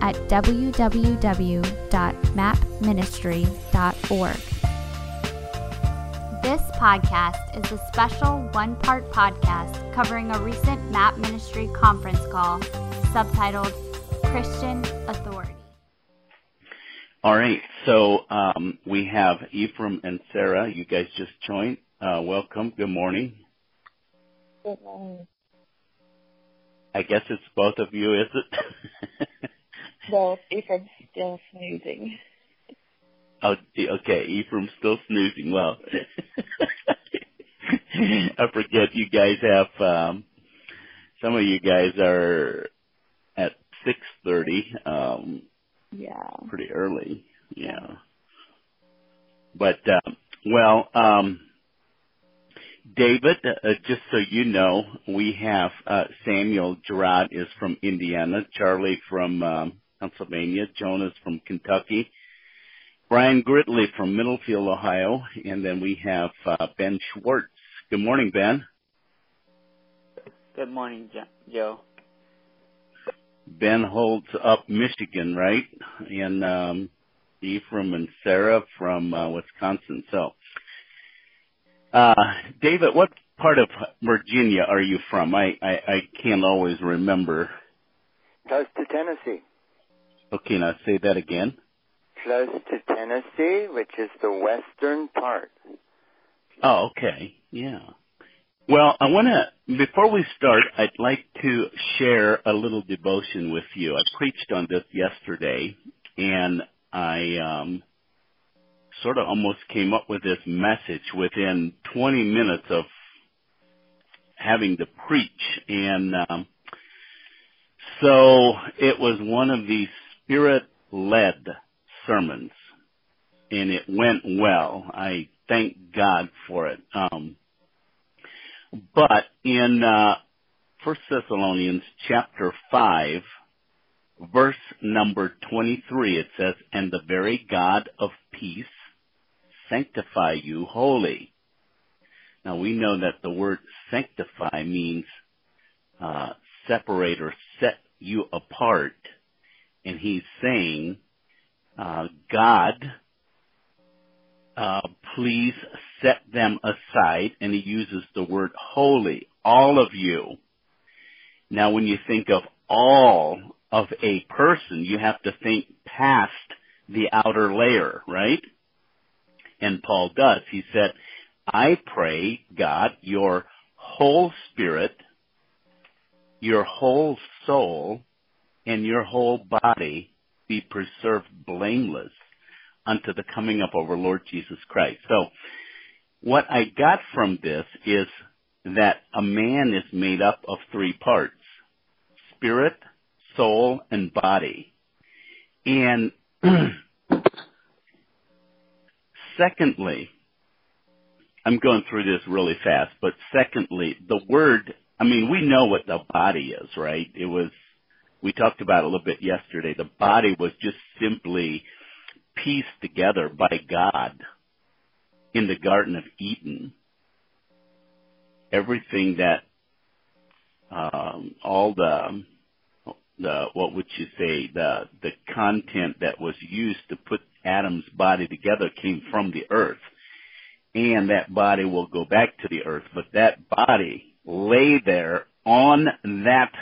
at www.mapministry.org. This podcast is a special one part podcast covering a recent MAP Ministry conference call subtitled Christian Authority. All right, so um, we have Ephraim and Sarah. You guys just joined. Uh, welcome. Good morning. Good morning. I guess it's both of you, is it? Well, Ephraim's still snoozing. oh, okay. Ephraim's still snoozing. Well, I forget you guys have. um Some of you guys are at six thirty. Um, Yeah. pretty early. Yeah. But um, well, um, David, uh, just so you know, we have uh, Samuel Gerard is from Indiana, Charlie from um, Pennsylvania, Jonas from Kentucky, Brian Gridley from Middlefield, Ohio, and then we have uh, Ben Schwartz. Good morning, Ben. Good morning, Joe. Ben holds up Michigan, right? And um, Ephraim and Sarah from uh, Wisconsin. So, uh, David, what part of Virginia are you from? I, I, I can't always remember. Close to Tennessee. Okay, now say that again. Close to Tennessee, which is the western part. Oh, okay. Yeah. Well, I want to, before we start, I'd like to share a little devotion with you. I preached on this yesterday, and I um, sort of almost came up with this message within 20 minutes of having to preach. And um, so it was one of these spirit-led sermons, and it went well. I thank God for it. Um, but in uh, First Thessalonians chapter five, verse number twenty-three, it says, "And the very God of peace sanctify you wholly." Now we know that the word sanctify means uh, separate or set you apart, and he's saying, uh, God uh, please set them aside, and he uses the word holy, all of you. Now when you think of all of a person, you have to think past the outer layer, right? And Paul does. He said, I pray, God, your whole spirit, your whole soul, and your whole body be preserved blameless unto the coming up of our Lord Jesus Christ. So, what I got from this is that a man is made up of three parts. Spirit, soul, and body. And secondly, I'm going through this really fast, but secondly, the word, I mean, we know what the body is, right? It was, we talked about a little bit yesterday. The body was just simply pieced together by God in the Garden of Eden. Everything that, um, all the, the, what would you say, the, the content that was used to put Adam's body together came from the earth. And that body will go back to the earth, but that body lay there on that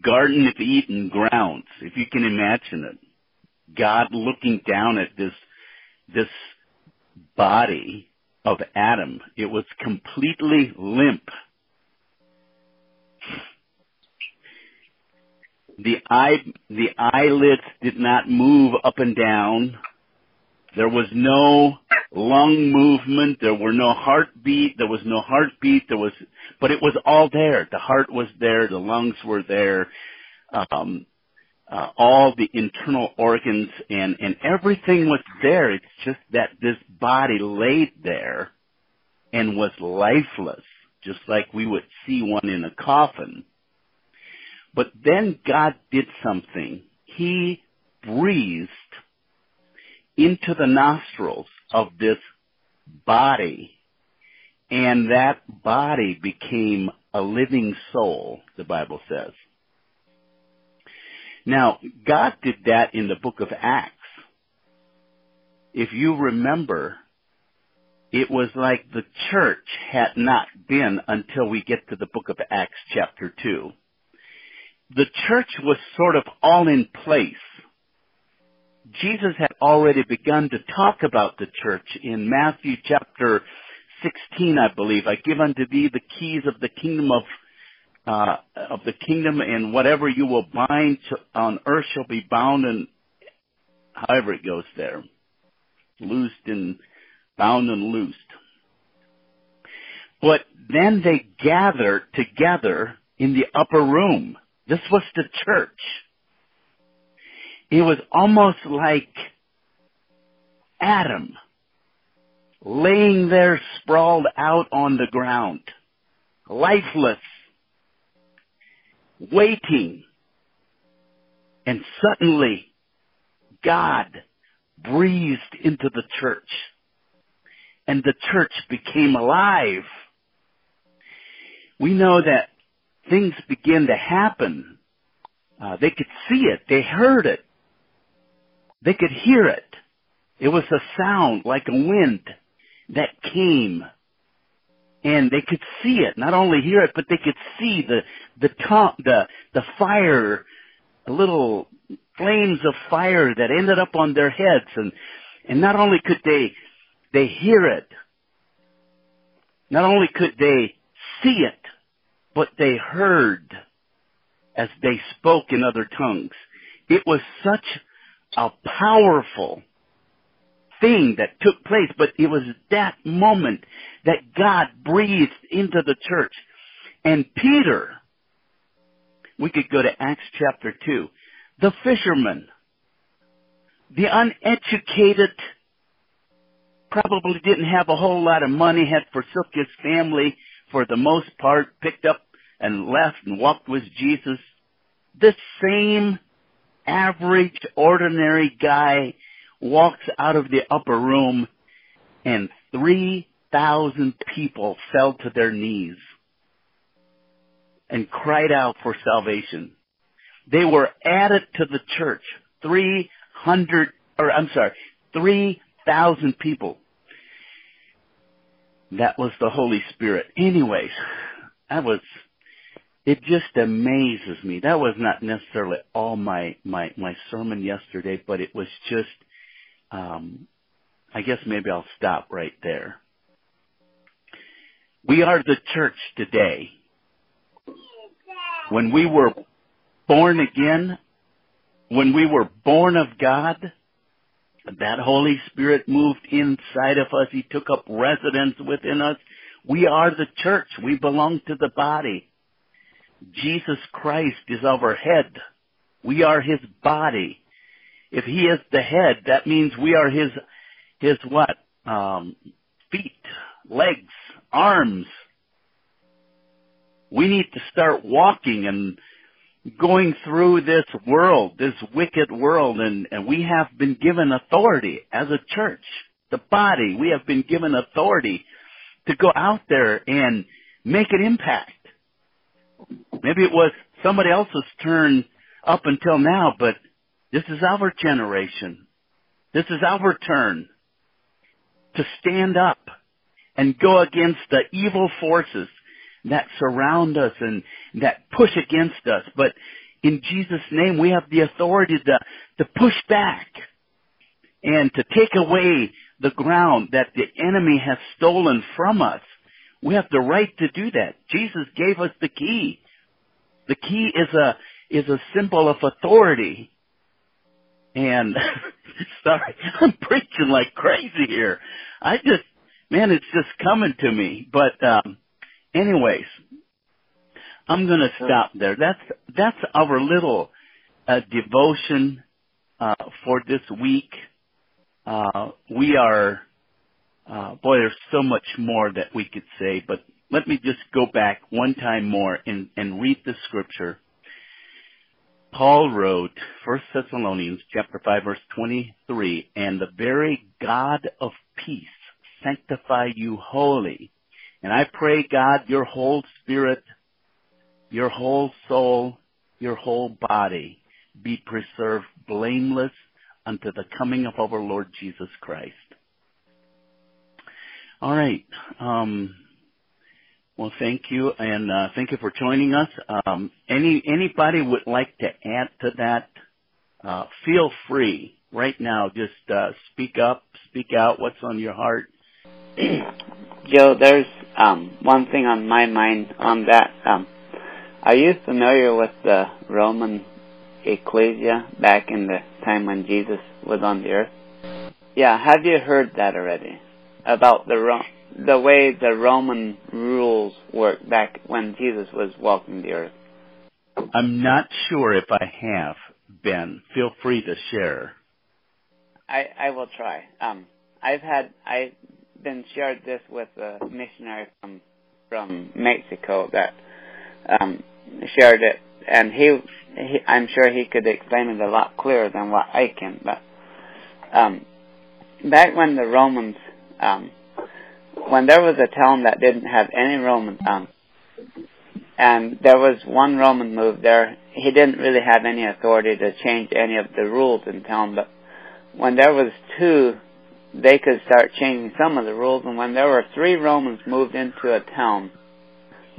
Garden of Eden grounds, if you can imagine it. God looking down at this, this body of Adam. It was completely limp. The eye, the eyelids did not move up and down. There was no lung movement. There were no heartbeat. There was no heartbeat. There was, but it was all there. The heart was there. The lungs were there. Um, uh, all the internal organs and, and everything was there. It's just that this body laid there and was lifeless, just like we would see one in a coffin. But then God did something. He breathed into the nostrils of this body and that body became a living soul, the Bible says. Now, God did that in the book of Acts. If you remember, it was like the church had not been until we get to the book of Acts chapter 2. The church was sort of all in place. Jesus had already begun to talk about the church in Matthew chapter 16, I believe. I give unto thee the keys of the kingdom of uh, of the kingdom, and whatever you will bind to, on earth shall be bound, and however it goes there, loosed and bound and loosed. But then they gathered together in the upper room. This was the church. It was almost like Adam laying there sprawled out on the ground, lifeless, waiting. And suddenly, God breathed into the church, and the church became alive. We know that things began to happen. Uh, they could see it. They heard it. They could hear it. It was a sound like a wind that came and they could see it, not only hear it, but they could see the, the top, the, the fire, little flames of fire that ended up on their heads and, and not only could they, they hear it, not only could they see it, but they heard as they spoke in other tongues. It was such a powerful thing that took place, but it was that moment that God breathed into the church. And Peter, we could go to Acts chapter 2, the fisherman, the uneducated, probably didn't have a whole lot of money, had forsook his family for the most part, picked up and left and walked with Jesus. This same average, ordinary guy walks out of the upper room and 3,000 people fell to their knees and cried out for salvation. They were added to the church. 300, or I'm sorry, 3,000 people. That was the Holy Spirit. Anyways, that was, it just amazes me. That was not necessarily all my, my, my sermon yesterday, but it was just um, I guess maybe I'll stop right there. We are the church today. When we were born again, when we were born of God, that Holy Spirit moved inside of us. He took up residence within us. We are the church. We belong to the body. Jesus Christ is our head. We are His body if he is the head, that means we are his, his what? Um, feet, legs, arms. We need to start walking and going through this world, this wicked world, and, and we have been given authority as a church, the body, we have been given authority to go out there and make an impact. Maybe it was somebody else's turn up until now, but this is our generation. This is our turn to stand up and go against the evil forces that surround us and that push against us. But in Jesus' name, we have the authority to, to push back and to take away the ground that the enemy has stolen from us. We have the right to do that. Jesus gave us the key. The key is a, is a symbol of authority. And sorry, I'm preaching like crazy here. I just, man, it's just coming to me. But, um, anyways, I'm going to stop there. That's, that's our little a devotion uh, for this week. Uh, we are, uh, boy, there's so much more that we could say, but let me just go back one time more and, and read the scripture. Paul wrote, 1 Thessalonians chapter 5 verse 23, and the very God of peace sanctify you wholly. And I pray God, your whole spirit, your whole soul, your whole body be preserved blameless unto the coming of our Lord Jesus Christ. All right. Um, well, thank you, and uh, thank you for joining us. Um, any anybody would like to add to that? Uh, feel free right now. Just uh, speak up, speak out. What's on your heart? Joe, there's um, one thing on my mind on that. Um, are you familiar with the Roman ecclesia back in the time when Jesus was on the earth? Yeah, have you heard that already? About the Ro- the way the Roman rules worked back when Jesus was walking the earth? I'm not sure if I have, Ben. Feel free to share. I, I will try. Um, I've had I've been shared this with a missionary from from Mexico that um, shared it, and he, he I'm sure he could explain it a lot clearer than what I can. But um, back when the Romans, um, when there was a town that didn't have any Roman, um, and there was one Roman moved there, he didn't really have any authority to change any of the rules in town. But when there was two, they could start changing some of the rules. And when there were three Romans moved into a town,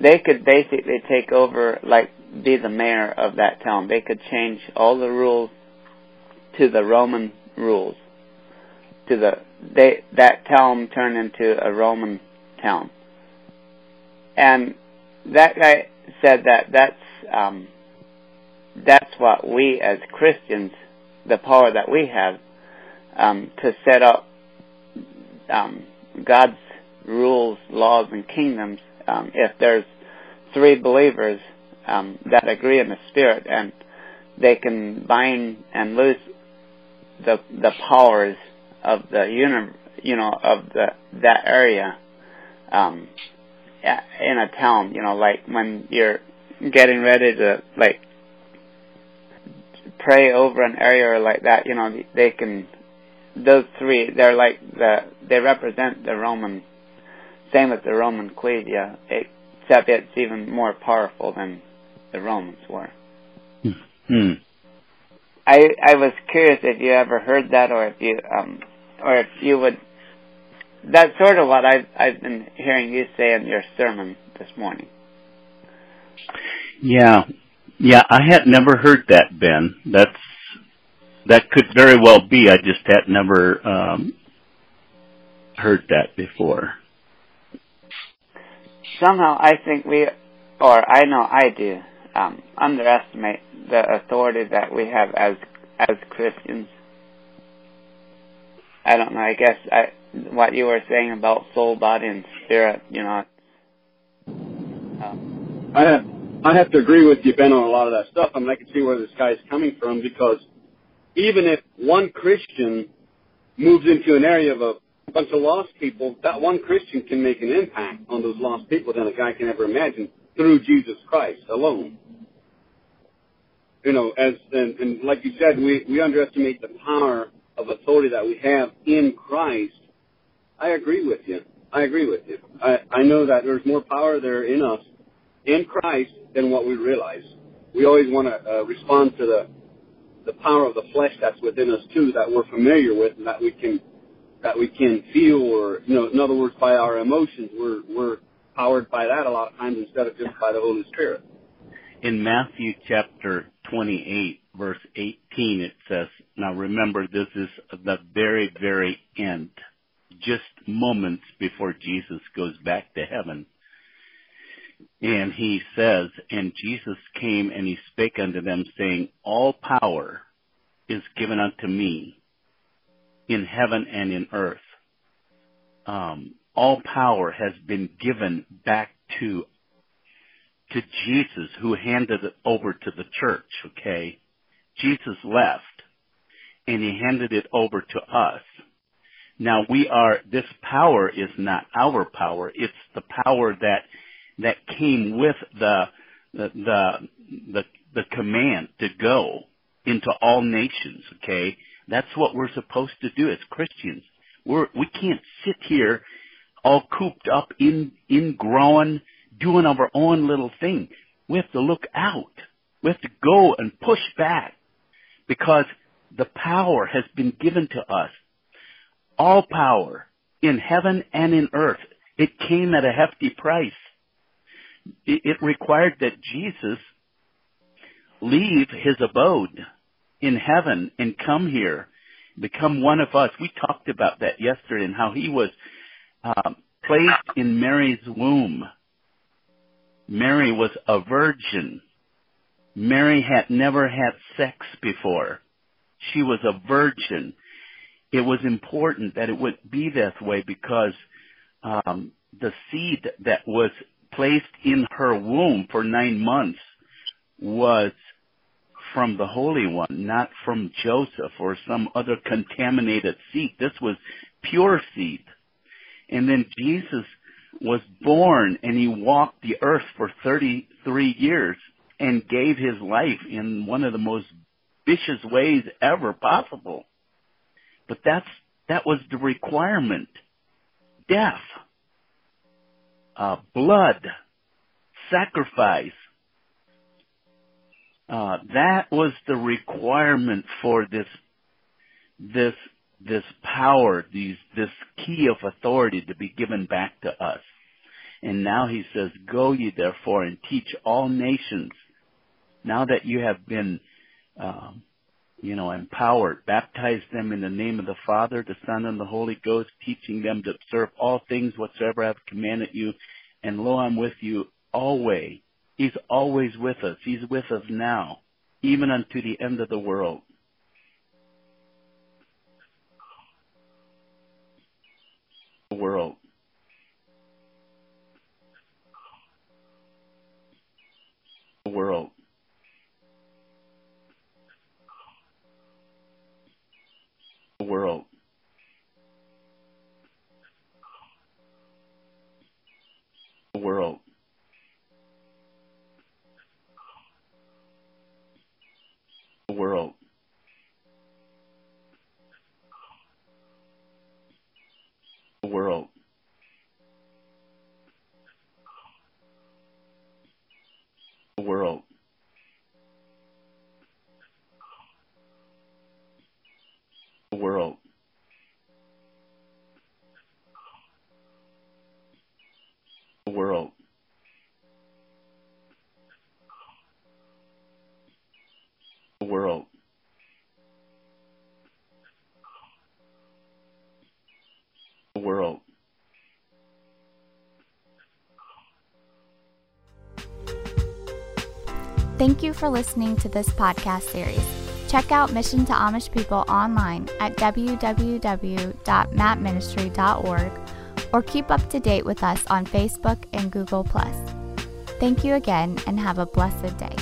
they could basically take over, like be the mayor of that town. They could change all the rules to the Roman rules. To the they that town turned into a Roman town. And that guy said that that's um, that's what we as Christians, the power that we have um, to set up um, God's rules, laws, and kingdoms. Um, if there's three believers um, that agree in the Spirit, and they can bind and loose the the powers of the uni- you know, of the that area um, in a town. You know, like when you're getting ready to like pray over an area like that. You know, they can. Those three, they're like the they represent the Roman. Same with the Roman ecclesia, except it's even more powerful than the Romans were. Hmm. I I was curious if you ever heard that, or if you um, or if you would. That's sort of what I've I've been hearing you say in your sermon this morning. Yeah, yeah. I had never heard that, Ben. That's that could very well be. I just had never um, heard that before. Somehow, I think we, or I know I do, um, underestimate the authority that we have as as Christians. I don't know. I guess I, what you were saying about soul, body, and spirit. You know. Um, I have I have to agree with you, Ben, on a lot of that stuff. I mean, I can see where this guy's coming from because even if one Christian moves into an area of a bunch of lost people, that one Christian can make an impact on those lost people than a guy can ever imagine through Jesus Christ alone. You know, as and, and like you said, we we underestimate the power of authority that we have in Christ. I agree with you. I agree with you. I, I know that there's more power there in us, in Christ, than what we realize. We always want to uh, respond to the the power of the flesh that's within us too, that we're familiar with, and that we can that we can feel, or you know, in other words, by our emotions, we're we're powered by that a lot of times instead of just by the Holy Spirit. In Matthew chapter 28, verse 18, it says, now remember this is the very, very end, just moments before Jesus goes back to heaven. And he says, and Jesus came and he spake unto them saying, all power is given unto me in heaven and in earth. Um, all power has been given back to to Jesus, who handed it over to the church. Okay, Jesus left and he handed it over to us. Now we are, this power is not our power, it's the power that, that came with the, the, the, the, the command to go into all nations, okay? That's what we're supposed to do as Christians. We're, we can't sit here all cooped up in, in growing, doing our own little thing. We have to look out. We have to go and push back because the power has been given to us. All power in heaven and in earth. It came at a hefty price. It, required that Jesus leave his abode in heaven and come here, become one of us. We talked about that yesterday and how he was um, placed in Mary's womb. Mary was a virgin. Mary had never had sex before. She was a virgin. It was important that it would be this way because um, the seed that was placed in her womb for nine months was from the Holy One, not from Joseph or some other contaminated seed. This was pure seed. And then Jesus was born and he walked the earth for 33 years and gave his life in one of the most vicious ways ever possible. But that's, that was the requirement. Death, uh, blood, sacrifice, uh, that was the requirement for this, this, this power, these, this key of authority to be given back to us. And now he says, go ye therefore and teach all nations. Now that you have been, um, you know, empowered, baptize them in the name of the Father, the Son, and the Holy Ghost, teaching them to observe all things whatsoever I have commanded you. And lo, I'm with you always He's always with us. He's with us now, even unto the end of the world. World. World. World. World. world. World. world. World. Thank you for listening to this podcast series. Check out Mission to Amish People online at www.mapministry.org or keep up to date with us on Facebook and Google. Thank you again and have a blessed day.